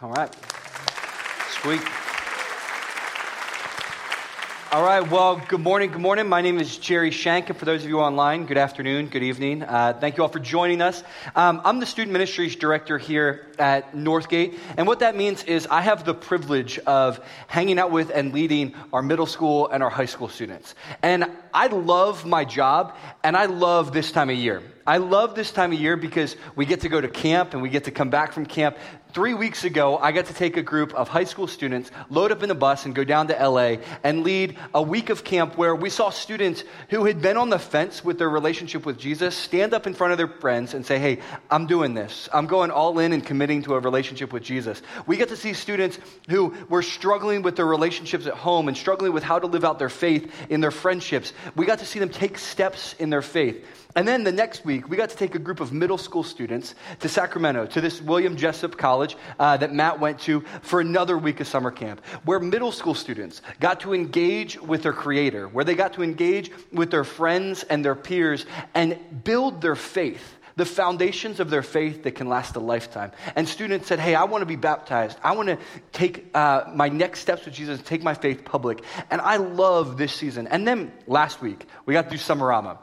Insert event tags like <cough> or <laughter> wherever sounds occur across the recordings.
All right. Sweet. All right, well, good morning. Good morning. My name is Jerry Shank, and for those of you online, good afternoon, good evening. Uh, thank you all for joining us. Um, I'm the Student Ministries Director here at Northgate, and what that means is I have the privilege of hanging out with and leading our middle school and our high school students. And I love my job, and I love this time of year. I love this time of year because we get to go to camp and we get to come back from camp three weeks ago, I got to take a group of high school students, load up in a bus, and go down to LA and lead a week of camp where we saw students who had been on the fence with their relationship with Jesus stand up in front of their friends and say, Hey, I'm doing this. I'm going all in and committing to a relationship with Jesus. We got to see students who were struggling with their relationships at home and struggling with how to live out their faith in their friendships. We got to see them take steps in their faith. And then the next week, we got to take a group of middle school students to Sacramento, to this William Jessup College uh, that Matt went to for another week of summer camp, where middle school students got to engage with their creator, where they got to engage with their friends and their peers and build their faith the foundations of their faith that can last a lifetime. And students said, Hey, I want to be baptized. I want to take uh, my next steps with Jesus, take my faith public. And I love this season. And then last week, we got to do Summerama.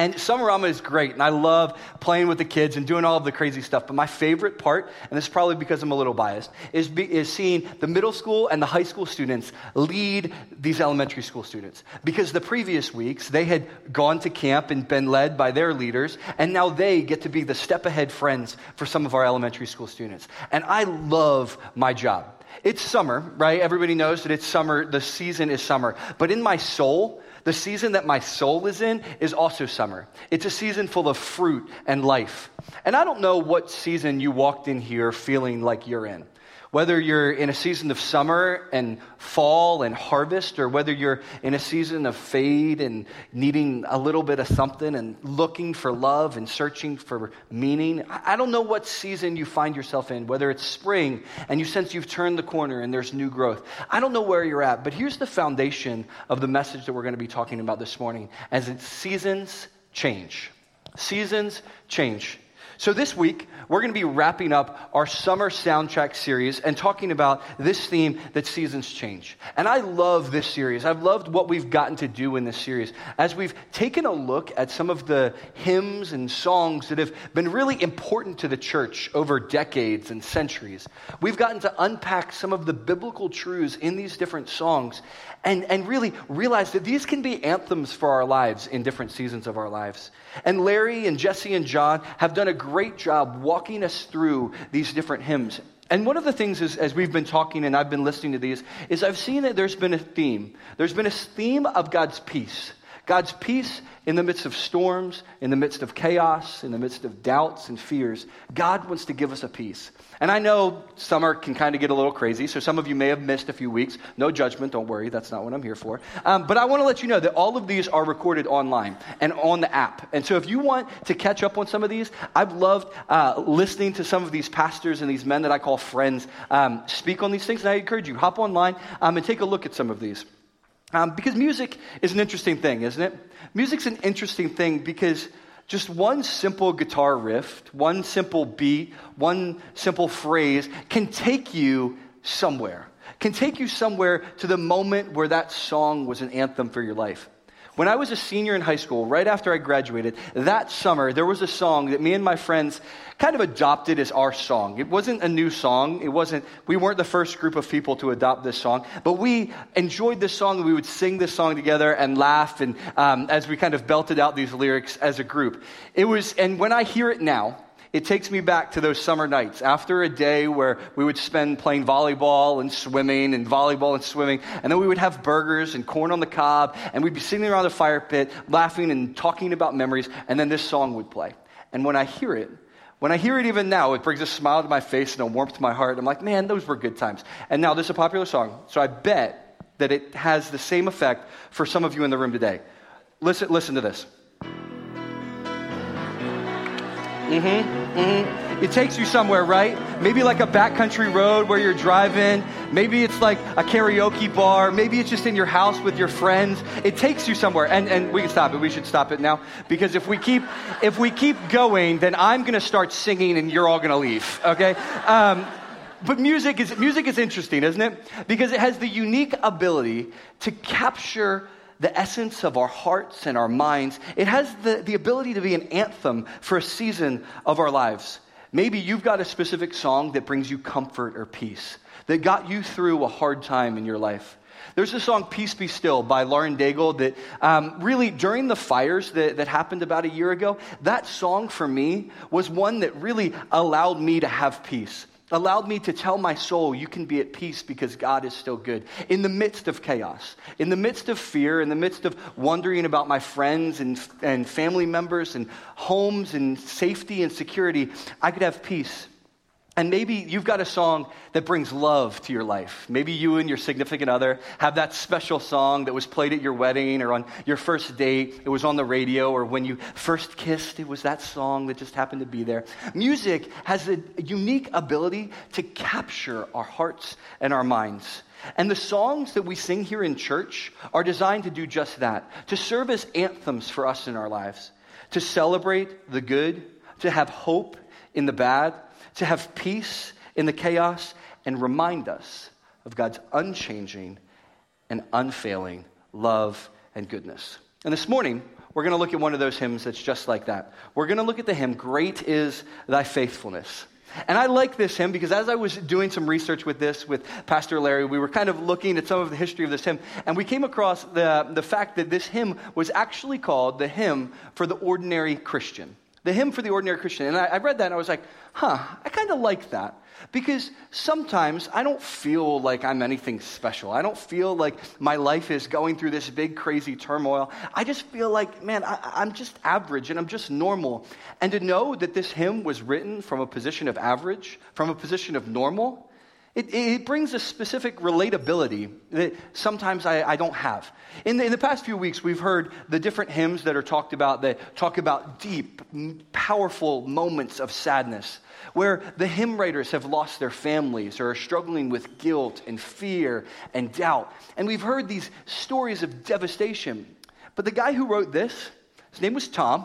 And Summerama is great, and I love playing with the kids and doing all of the crazy stuff. But my favorite part, and this is probably because I'm a little biased, is, be, is seeing the middle school and the high school students lead these elementary school students. Because the previous weeks, they had gone to camp and been led by their leaders, and now they get to be the step ahead friends for some of our elementary school students. And I love my job. It's summer, right? Everybody knows that it's summer, the season is summer. But in my soul, the season that my soul is in is also summer. It's a season full of fruit and life. And I don't know what season you walked in here feeling like you're in. Whether you're in a season of summer and fall and harvest, or whether you're in a season of fade and needing a little bit of something and looking for love and searching for meaning, I don't know what season you find yourself in, whether it's spring and you sense you've turned the corner and there's new growth. I don't know where you're at, but here's the foundation of the message that we're going to be talking about this morning as it's seasons change. Seasons change. So, this week, we're going to be wrapping up our summer soundtrack series and talking about this theme that seasons change. And I love this series. I've loved what we've gotten to do in this series as we've taken a look at some of the hymns and songs that have been really important to the church over decades and centuries. We've gotten to unpack some of the biblical truths in these different songs and, and really realize that these can be anthems for our lives in different seasons of our lives. And Larry and Jesse and John have done a great job walking us through these different hymns. And one of the things is, as we've been talking and I've been listening to these, is I've seen that there's been a theme. There's been a theme of God's peace. God's peace in the midst of storms, in the midst of chaos, in the midst of doubts and fears. God wants to give us a peace. And I know summer can kind of get a little crazy, so some of you may have missed a few weeks. No judgment, don't worry, that's not what I'm here for. Um, but I want to let you know that all of these are recorded online and on the app. And so if you want to catch up on some of these, I've loved uh, listening to some of these pastors and these men that I call friends um, speak on these things. And I encourage you, hop online um, and take a look at some of these. Um, because music is an interesting thing, isn't it? Music's an interesting thing because just one simple guitar riff, one simple beat, one simple phrase can take you somewhere, can take you somewhere to the moment where that song was an anthem for your life. When I was a senior in high school, right after I graduated, that summer, there was a song that me and my friends kind of adopted as our song. It wasn't a new song. It wasn't, we weren't the first group of people to adopt this song, but we enjoyed this song we would sing this song together and laugh and um, as we kind of belted out these lyrics as a group. It was, and when I hear it now, it takes me back to those summer nights after a day where we would spend playing volleyball and swimming and volleyball and swimming. And then we would have burgers and corn on the cob. And we'd be sitting around the fire pit laughing and talking about memories. And then this song would play. And when I hear it, when I hear it even now, it brings a smile to my face and a warmth to my heart. I'm like, man, those were good times. And now this is a popular song. So I bet that it has the same effect for some of you in the room today. Listen, listen to this. Mm-hmm, mm-hmm. It takes you somewhere, right? Maybe like a backcountry road where you're driving. Maybe it's like a karaoke bar. Maybe it's just in your house with your friends. It takes you somewhere. And, and we can stop it. We should stop it now. Because if we keep, if we keep going, then I'm going to start singing and you're all going to leave, okay? Um, but music is, music is interesting, isn't it? Because it has the unique ability to capture the essence of our hearts and our minds. It has the, the ability to be an anthem for a season of our lives. Maybe you've got a specific song that brings you comfort or peace, that got you through a hard time in your life. There's a song, Peace Be Still, by Lauren Daigle, that um, really, during the fires that, that happened about a year ago, that song for me was one that really allowed me to have peace allowed me to tell my soul, you can be at peace because God is still good. In the midst of chaos, in the midst of fear, in the midst of wondering about my friends and, and family members and homes and safety and security, I could have peace and maybe you've got a song that brings love to your life. Maybe you and your significant other have that special song that was played at your wedding or on your first date. It was on the radio, or when you first kissed, it was that song that just happened to be there. Music has a unique ability to capture our hearts and our minds. And the songs that we sing here in church are designed to do just that to serve as anthems for us in our lives, to celebrate the good, to have hope in the bad to have peace in the chaos, and remind us of God's unchanging and unfailing love and goodness. And this morning, we're going to look at one of those hymns that's just like that. We're going to look at the hymn, Great is Thy Faithfulness. And I like this hymn because as I was doing some research with this with Pastor Larry, we were kind of looking at some of the history of this hymn, and we came across the, the fact that this hymn was actually called the hymn for the ordinary Christian. The hymn for the ordinary Christian. And I, I read that and I was like, huh, I kind of like that. Because sometimes I don't feel like I'm anything special. I don't feel like my life is going through this big, crazy turmoil. I just feel like, man, I, am just average and I'm just normal. And to know that this hymn was written from a position of average, from a position of normal, it, it, brings a specific relatability that sometimes I, I don't have. In the, in the, past few weeks, we've heard the different hymns that are talked about that talk about deep, powerful moments of sadness, where the hymn writers have lost their families or are struggling with guilt and fear and doubt. And we've heard these stories of devastation. But the guy who wrote this, his name was Tom.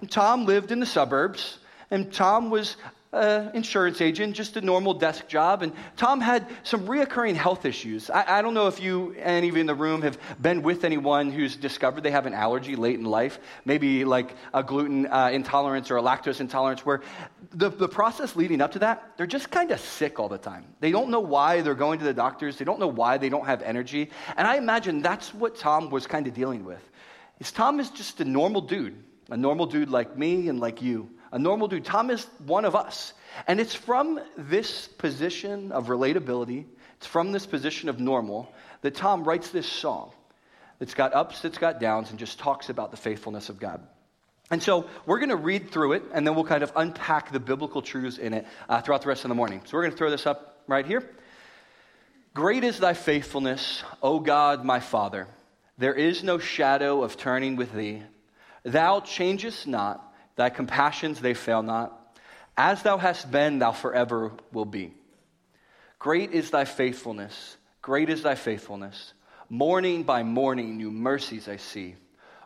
And Tom lived in the suburbs. And Tom was insurance agent, just a normal desk job. And Tom had some reoccurring health issues. I, I, don't know if you, any of you in the room, have been with anyone who's discovered they have an allergy late in life, maybe like a gluten uh, intolerance or a lactose intolerance, where the, the process leading up to that, they're just kind of sick all the time. They don't know why they're going to the doctors, they don't know why they don't have energy. And I imagine that's what Tom was kind of dealing with. Is Tom is just a normal dude, a normal dude like me and like you a normal dude. Tom is one of us. And it's from this position of relatability, it's from this position of normal, that Tom writes this song that's got ups, that's got downs, and just talks about the faithfulness of God. And so we're going to read through it, and then we'll kind of unpack the biblical truths in it uh, throughout the rest of the morning. So we're going to throw this up right here. Great is thy faithfulness, O God, my Father. There is no shadow of turning with thee. Thou changest not. Thy compassions, they fail not. As thou hast been, thou forever will be. Great is thy faithfulness. Great is thy faithfulness. Morning by morning, new mercies I see.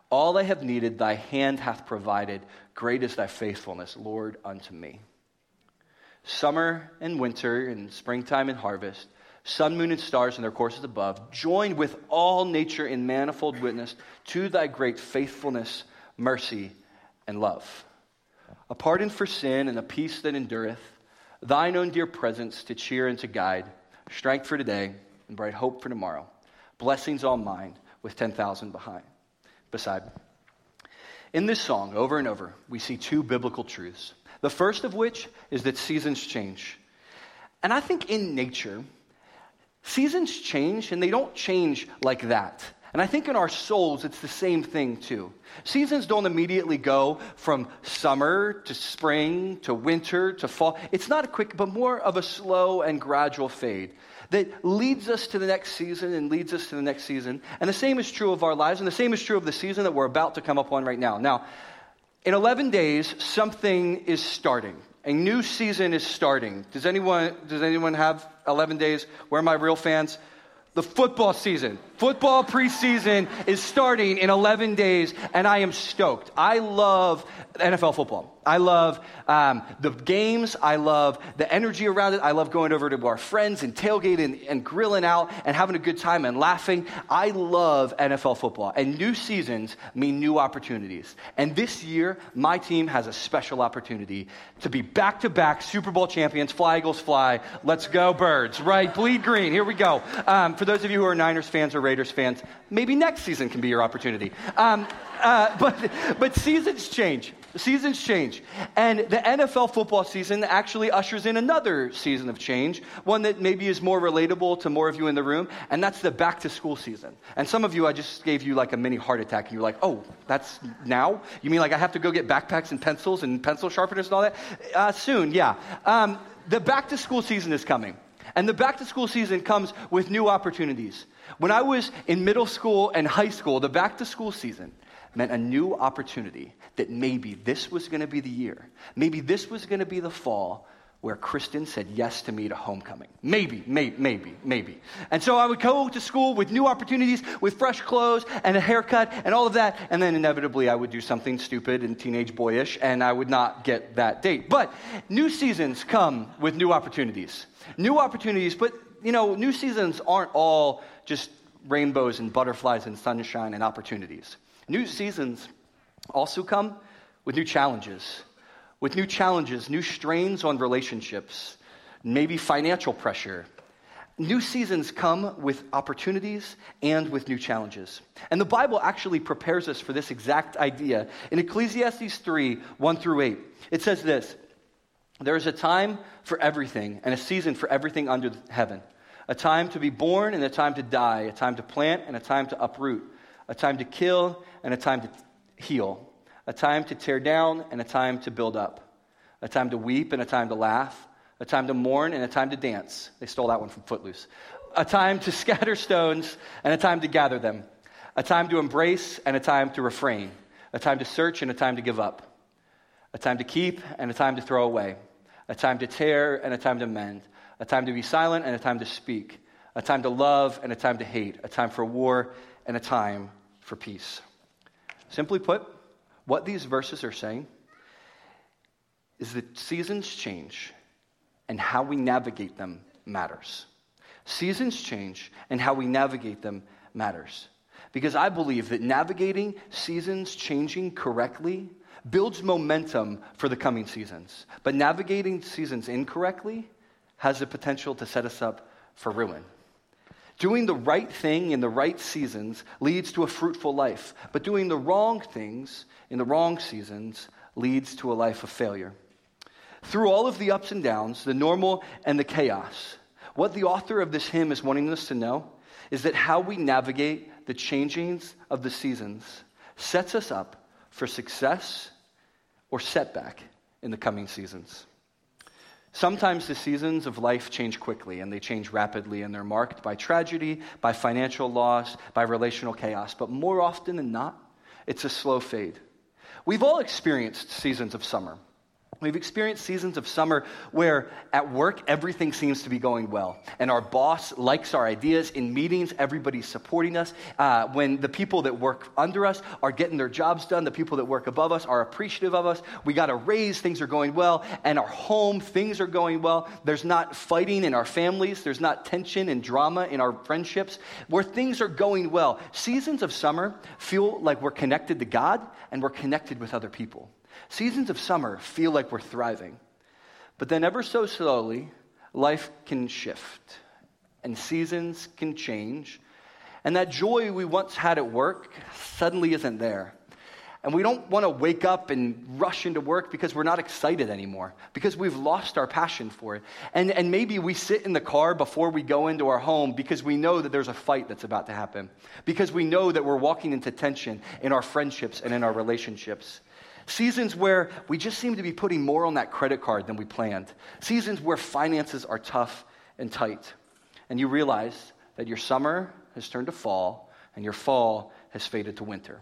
All I have needed, thy hand hath provided. Great is thy faithfulness, Lord, unto me. Summer and winter, and springtime and harvest, sun, moon, and stars in their courses above, join with all nature in manifold witness to thy great faithfulness, mercy, and love. A pardon for sin and a peace that endureth, thine own dear presence to cheer and to guide, strength for today and bright hope for tomorrow. Blessings all mine with 10,000 behind, beside. In this song, over and over, we see two biblical truths. The first of which is that seasons change. And I think in nature, seasons change and they don't change like that. And I think in our souls, it's the same thing too. Seasons don't immediately go from summer to spring to winter to fall. It's not a quick, but more of a slow and gradual fade that leads us to the next season and leads us to the next season. And the same is true of our lives, and the same is true of the season that we're about to come up on right now. Now, in 11 days, something is starting. A new season is starting. Does anyone, does anyone have 11 days? Where are my real fans? The football season. Football preseason is starting in 11 days, and I am stoked. I love NFL football. I love um, the games. I love the energy around it. I love going over to our friends and tailgating and grilling out and having a good time and laughing. I love NFL football. And new seasons mean new opportunities. And this year, my team has a special opportunity to be back to back Super Bowl champions. Fly, Eagles, fly. Let's go, birds, right? Bleed green. Here we go. Um, for those of you who are Niners fans or Raiders fans, maybe next season can be your opportunity. Um, uh, <laughs> but, but seasons change. Seasons change. And the NFL football season actually ushers in another season of change, one that maybe is more relatable to more of you in the room, and that's the back to school season. And some of you, I just gave you like a mini heart attack, and you're like, oh, that's now? You mean like I have to go get backpacks and pencils and pencil sharpeners and all that? Uh, soon, yeah. Um, the back to school season is coming. And the back to school season comes with new opportunities. When I was in middle school and high school, the back to school season meant a new opportunity that maybe this was going to be the year. Maybe this was going to be the fall where Kristen said yes to me to homecoming. Maybe, maybe, maybe, maybe. And so I would go to school with new opportunities, with fresh clothes and a haircut and all of that. And then inevitably I would do something stupid and teenage boyish and I would not get that date. But new seasons come with new opportunities. New opportunities, but you know, new seasons aren't all just rainbows and butterflies and sunshine and opportunities. New seasons also come with new challenges, with new challenges, new strains on relationships, maybe financial pressure. New seasons come with opportunities and with new challenges. And the Bible actually prepares us for this exact idea. In Ecclesiastes 3 1 through 8, it says this There is a time for everything and a season for everything under heaven a time to be born and a time to die, a time to plant and a time to uproot, a time to kill and a time to heal, a time to tear down and a time to build up, a time to weep and a time to laugh, a time to mourn and a time to dance. They stole that one from Footloose. A time to scatter stones and a time to gather them, a time to embrace and a time to refrain, a time to search and a time to give up, a time to keep and a time to throw away, a time to tear and a time to mend, a time to be silent and a time to speak, a time to love and a time to hate, a time for war and a time for peace. Simply put, what these verses are saying is that seasons change and how we navigate them matters. Seasons change and how we navigate them matters. Because I believe that navigating seasons changing correctly builds momentum for the coming seasons. But navigating seasons incorrectly has the potential to set us up for ruin. Doing the right thing in the right seasons leads to a fruitful life, but doing the wrong things in the wrong seasons leads to a life of failure. Through all of the ups and downs, the normal and the chaos, what the author of this hymn is wanting us to know is that how we navigate the changings of the seasons sets us up for success or setback in the coming seasons. Sometimes the seasons of life change quickly and they change rapidly and they're marked by tragedy, by financial loss, by relational chaos. But more often than not, it's a slow fade. We've all experienced seasons of summer. We've experienced seasons of summer where at work everything seems to be going well, and our boss likes our ideas. In meetings, everybody's supporting us. Uh, when the people that work under us are getting their jobs done, the people that work above us are appreciative of us. We got a raise, things are going well, and our home, things are going well. There's not fighting in our families, there's not tension and drama in our friendships. Where things are going well, seasons of summer feel like we're connected to God and we're connected with other people. Seasons of summer feel like we're thriving. But then, ever so slowly, life can shift and seasons can change. And that joy we once had at work suddenly isn't there. And we don't want to wake up and rush into work because we're not excited anymore, because we've lost our passion for it. And, and maybe we sit in the car before we go into our home because we know that there's a fight that's about to happen, because we know that we're walking into tension in our friendships and in our relationships. Seasons where we just seem to be putting more on that credit card than we planned. Seasons where finances are tough and tight. And you realize that your summer has turned to fall and your fall has faded to winter.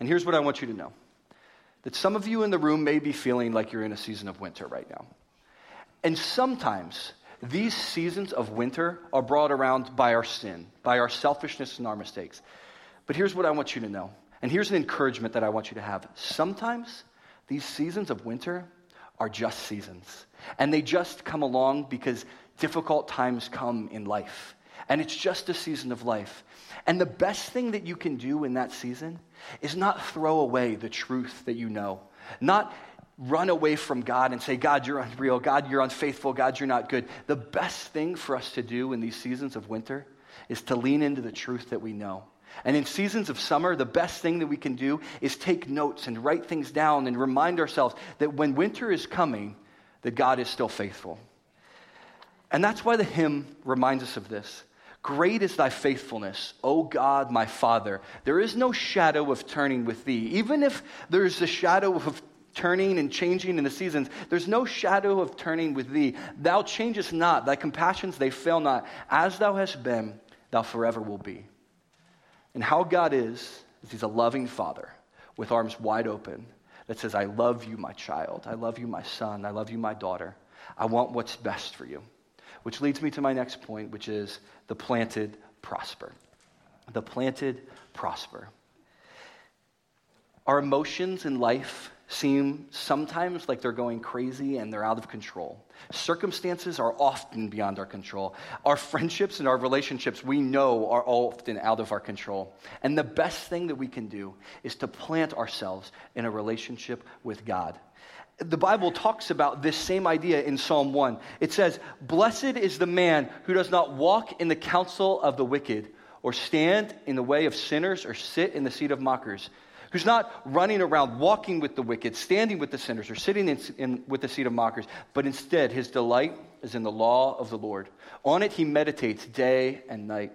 And here's what I want you to know that some of you in the room may be feeling like you're in a season of winter right now. And sometimes these seasons of winter are brought around by our sin, by our selfishness and our mistakes. But here's what I want you to know and here's an encouragement that I want you to have. Sometimes These seasons of winter are just seasons. And they just come along because difficult times come in life. And it's just a season of life. And the best thing that you can do in that season is not throw away the truth that you know, not run away from God and say, God, you're unreal. God, you're unfaithful. God, you're not good. The best thing for us to do in these seasons of winter is to lean into the truth that we know. And in seasons of summer, the best thing that we can do is take notes and write things down and remind ourselves that when winter is coming, that God is still faithful. And that's why the hymn reminds us of this. Great is thy faithfulness, O God, my Father. There is no shadow of turning with thee. Even if there's a shadow of turning and changing in the seasons, there's no shadow of turning with thee. Thou changest not, thy compassions, they fail not. As thou hast been, thou forever will be. And how God is, is he's a loving father with arms wide open that says, I love you, my child. I love you, my son. I love you, my daughter. I want what's best for you. Which leads me to my next point, which is the planted prosper. The planted prosper. Our emotions in life seem sometimes like they're going crazy and they're out of control. Circumstances are often beyond our control. Our friendships and our relationships we know are often out of our control. And the best thing that we can do is to plant ourselves in a relationship with God. The Bible talks about this same idea in Psalm 1. It says, Blessed is the man who does not walk in the counsel of the wicked, or stand in the way of sinners, or sit in the seat of mockers who's not running around walking with the wicked, standing with the sinners, or sitting in, in, with the seat of mockers, but instead his delight is in the law of the Lord. On it he meditates day and night.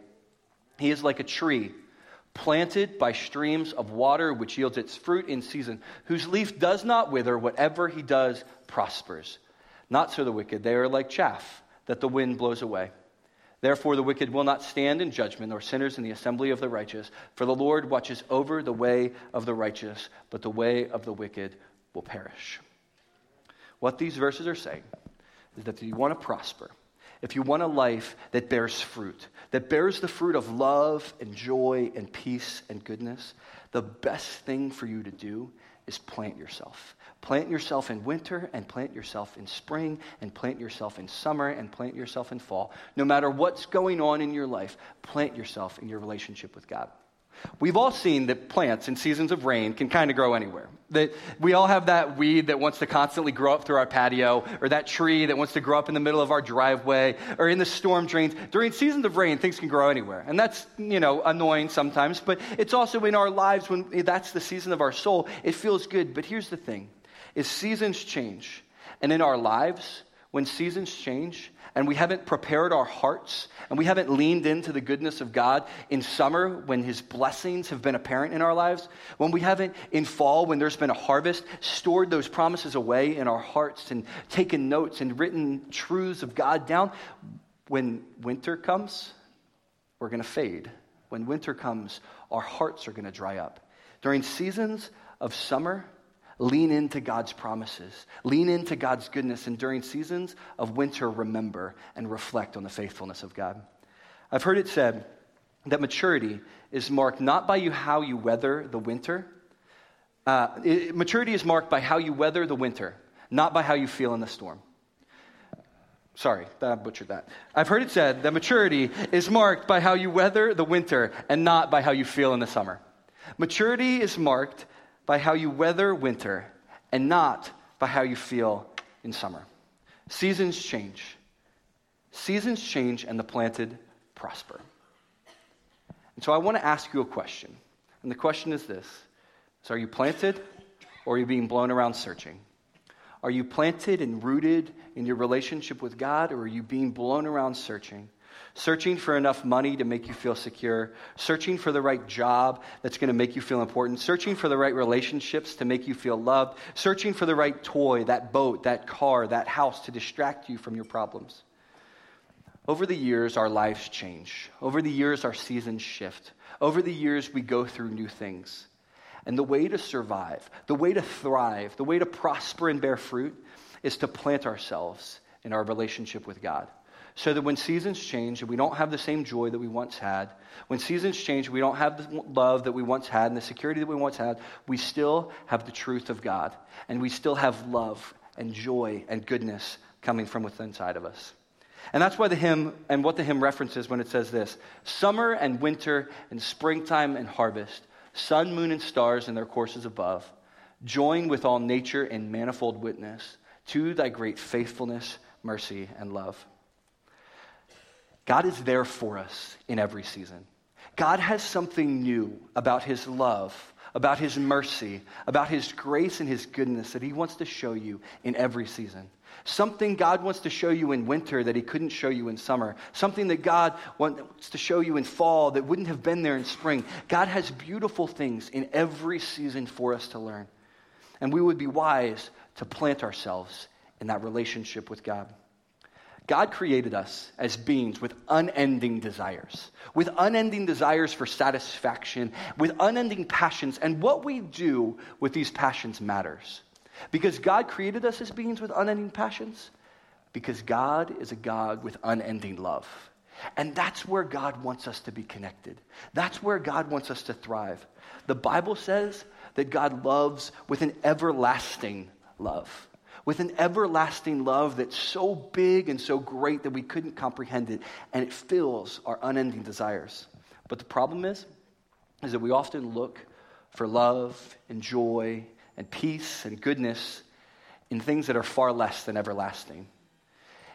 He is like a tree planted by streams of water, which yields its fruit in season, whose leaf does not wither, whatever he does prospers. Not so the wicked, they are like chaff that the wind blows away. Therefore, the wicked will not stand in judgment, nor sinners in the assembly of the righteous. For the Lord watches over the way of the righteous, but the way of the wicked will perish. What these verses are saying is that if you want to prosper, if you want a life that bears fruit, that bears the fruit of love and joy and peace and goodness, the best thing for you to do is plant yourself. Plant yourself in winter and plant yourself in spring and plant yourself in summer and plant yourself in fall. No matter what's going on in your life, plant yourself in your relationship with God. We've all seen that plants in seasons of rain can kind of grow anywhere. That we all have that weed that wants to constantly grow up through our patio, or that tree that wants to grow up in the middle of our driveway, or in the storm drains. During seasons of rain, things can grow anywhere. And that's, you know, annoying sometimes, but it's also in our lives when that's the season of our soul. It feels good. But here's the thing is seasons change. And in our lives, when seasons change and we haven't prepared our hearts and we haven't leaned into the goodness of God in summer when his blessings have been apparent in our lives, when we haven't in fall when there's been a harvest stored those promises away in our hearts and taken notes and written truths of God down, when winter comes, we're going to fade. When winter comes, our hearts are going to dry up. During seasons of summer, Lean into God's promises. Lean into God's goodness. And during seasons of winter, remember and reflect on the faithfulness of God. I've heard it said that maturity is marked not by you how you weather the winter. Uh, it, maturity is marked by how you weather the winter, not by how you feel in the storm. Sorry, I butchered that. I've heard it said that maturity is marked by how you weather the winter and not by how you feel in the summer. Maturity is marked by how you weather winter and not by how you feel in summer. Seasons change. Seasons change and the planted prosper. And so I want to ask you a question. And the question is this so Are you planted or are you being blown around searching? Are you planted and rooted in your relationship with God or are you being blown around searching? Searching for enough money to make you feel secure, searching for the right job that's going to make you feel important, searching for the right relationships to make you feel loved, searching for the right toy, that boat, that car, that house to distract you from your problems. Over the years, our lives change. Over the years, our seasons shift. Over the years, we go through new things. And the way to survive, the way to thrive, the way to prosper and bear fruit is to plant ourselves in our relationship with God. So that when seasons change and we don't have the same joy that we once had, when seasons change, we don't have the love that we once had and the security that we once had, we still have the truth of God. And we still have love and joy and goodness coming from within inside of us. And that's why the hymn and what the hymn references when it says this summer and winter and springtime and harvest, sun, moon, and stars in their courses above, join with all nature in manifold witness to thy great faithfulness, mercy, and love. God is there for us in every season. God has something new about his love, about his mercy, about his grace and his goodness that he wants to show you in every season. Something God wants to show you in winter that he couldn't show you in summer. Something that God wants to show you in fall that wouldn't have been there in spring. God has beautiful things in every season for us to learn. And we would be wise to plant ourselves in that relationship with God. God created us as beings with unending desires, with unending desires for satisfaction, with unending passions. And what we do with these passions matters. Because God created us as beings with unending passions, because God is a God with unending love. And that's where God wants us to be connected. That's where God wants us to thrive. The Bible says that God loves with an everlasting love with an everlasting love that's so big and so great that we couldn't comprehend it, and it fills our unending desires. But the problem is, is that we often look for love and joy and peace and goodness in things that are far less than everlasting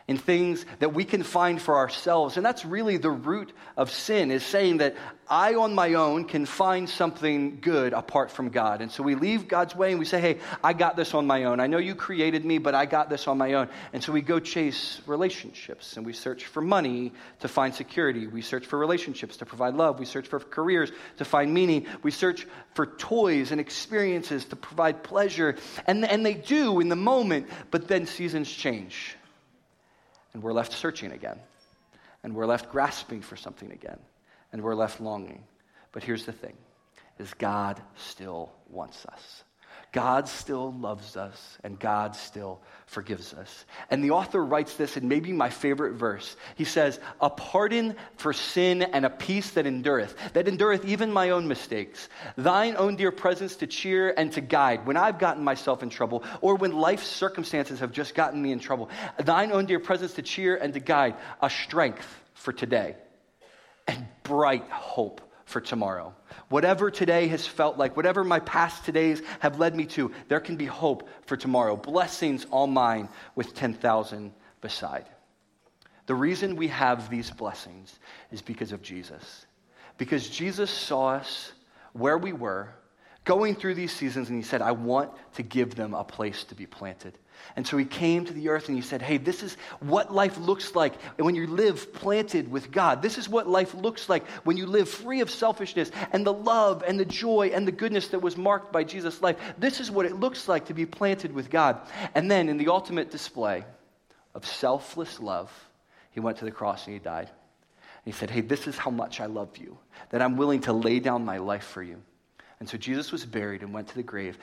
in things that we can find for ourselves. And that's really the root of sin, is saying that I on my own can find something good apart from God. And so we leave God's way and we say, hey, I got this on my own. I know you created me, but I got this on my own. And so we go chase relationships and we search for money to find security. We search for relationships to provide love. We search for careers to find meaning. We search for toys and experiences to provide pleasure. And, and they do in the moment, but then seasons change and we're left searching again. And we're left grasping for something again. And we're left longing. But here's the thing is God still wants us. God still loves us and God still forgives us. And the author writes this in maybe my favorite verse. He says, A pardon for sin and a peace that endureth, that endureth even my own mistakes. Thine own dear presence to cheer and to guide when I've gotten myself in trouble or when life's circumstances have just gotten me in trouble. Thine own dear presence to cheer and to guide, a strength for today and bright hope for tomorrow. Whatever today has felt like, whatever my past todays have led me to, there can be hope for tomorrow. Blessings all mine with 10,000 beside. The reason we have these blessings is because of Jesus. Because Jesus saw us where we were, going through these seasons, and he said, I want to give them a place to be planted. And so he came to the earth and he said, Hey, this is what life looks like when you live planted with God. This is what life looks like when you live free of selfishness and the love and the joy and the goodness that was marked by Jesus' life. This is what it looks like to be planted with God. And then, in the ultimate display of selfless love, he went to the cross and he died. And he said, Hey, this is how much I love you, that I'm willing to lay down my life for you. And so Jesus was buried and went to the grave.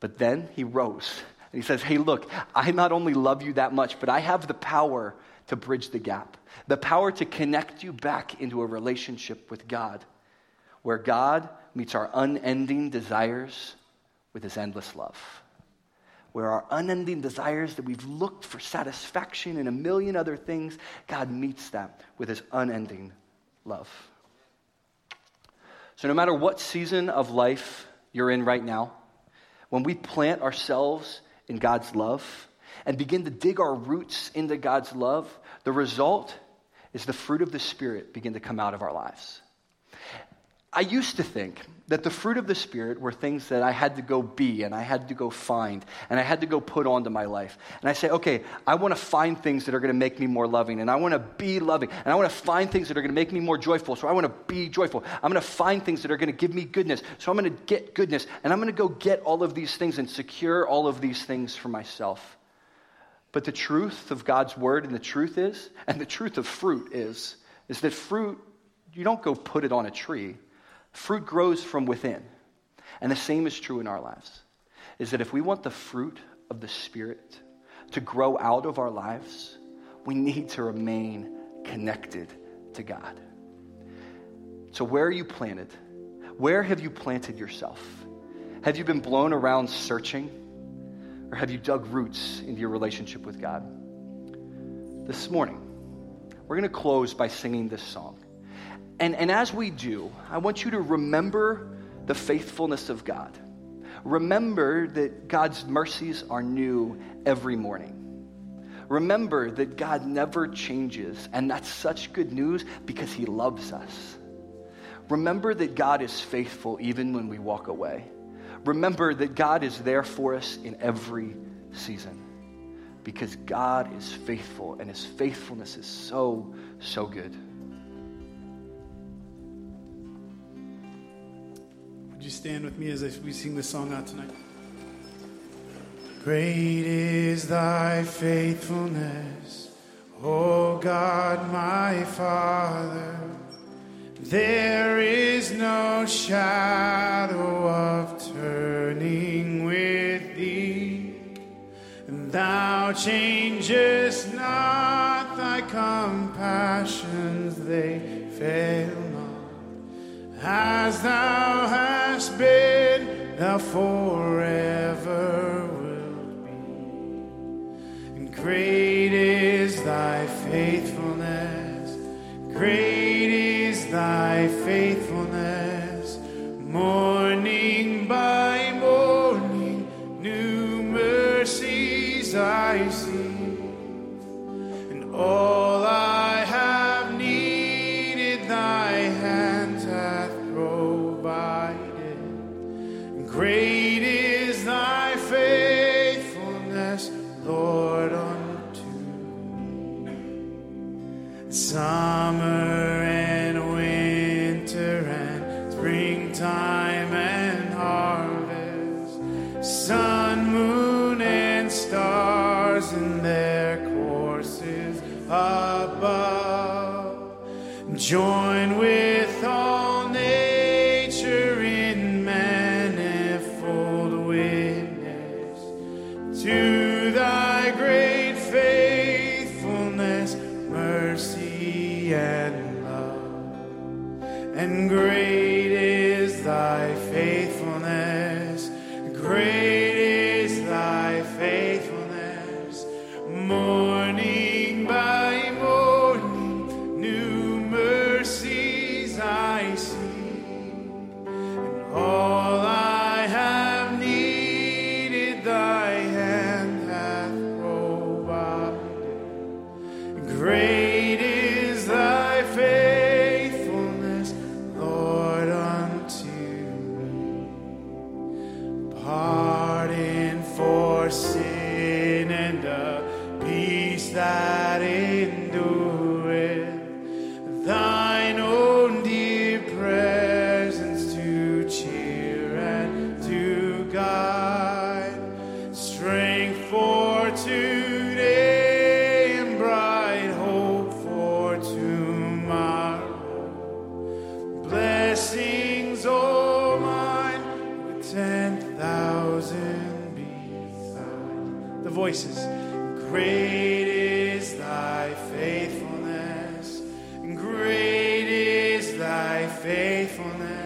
But then he rose and he says, Hey, look, I not only love you that much, but I have the power to bridge the gap, the power to connect you back into a relationship with God, where God meets our unending desires with his endless love. Where our unending desires that we've looked for satisfaction in a million other things, God meets that with his unending love. So, no matter what season of life you're in right now, when we plant ourselves in God's love and begin to dig our roots into God's love, the result is the fruit of the Spirit begin to come out of our lives. I used to think that the fruit of the Spirit were things that I had to go be and I had to go find and I had to go put onto my life. And I say, okay, I want to find things that are going to make me more loving and I want to be loving and I want to find things that are going to make me more joyful. So I want to be joyful. I'm going to find things that are going to give me goodness. So I'm going to get goodness and I'm going to go get all of these things and secure all of these things for myself. But the truth of God's word and the truth is, and the truth of fruit is, is that fruit, you don't go put it on a tree. Fruit grows from within. And the same is true in our lives. Is that if we want the fruit of the Spirit to grow out of our lives, we need to remain connected to God. So, where are you planted? Where have you planted yourself? Have you been blown around searching? Or have you dug roots into your relationship with God? This morning, we're going to close by singing this song. And, and as we do, I want you to remember the faithfulness of God. Remember that God's mercies are new every morning. Remember that God never changes, and that's such good news because He loves us. Remember that God is faithful even when we walk away. Remember that God is there for us in every season because God is faithful and his faithfulness is so, so good. Would you stand with me as we sing this song out tonight? Great is thy faithfulness, O God my Father. There is no shadow of turning with thee, thou changest not thy compassions, they fail. As thou hast been, thou forever wilt be. And great is thy faithfulness, great is thy faithfulness. Morning by morning, new mercies I see. And all great serve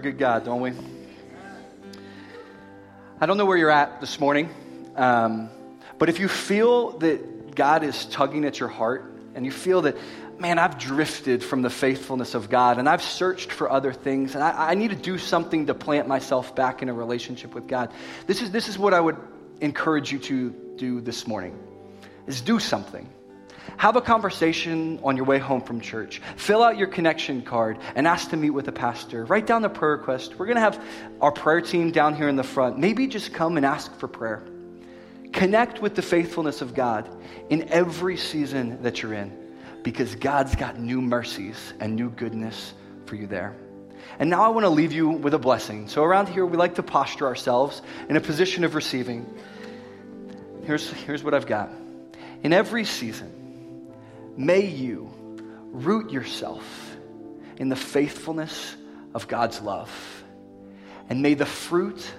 a good God, don't we? I don't know where you're at this morning, um, but if you feel that God is tugging at your heart and you feel that, man, I've drifted from the faithfulness of God and I've searched for other things and I, I need to do something to plant myself back in a relationship with God, this is, this is what I would encourage you to do this morning, is do something. Have a conversation on your way home from church. Fill out your connection card and ask to meet with a pastor. Write down the prayer request. We're going to have our prayer team down here in the front. Maybe just come and ask for prayer. Connect with the faithfulness of God in every season that you're in. because God's got new mercies and new goodness for you there. And now I want to leave you with a blessing. So around here, we like to posture ourselves in a position of receiving. Here's, here's what I've got. In every season, may you root yourself in the faithfulness of God's love. And may the fruit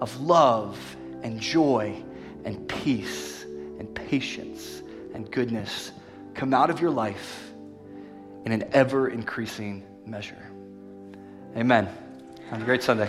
of love and joy and peace and patience and goodness come out of your life in an ever increasing measure. Amen. Have a great Sunday.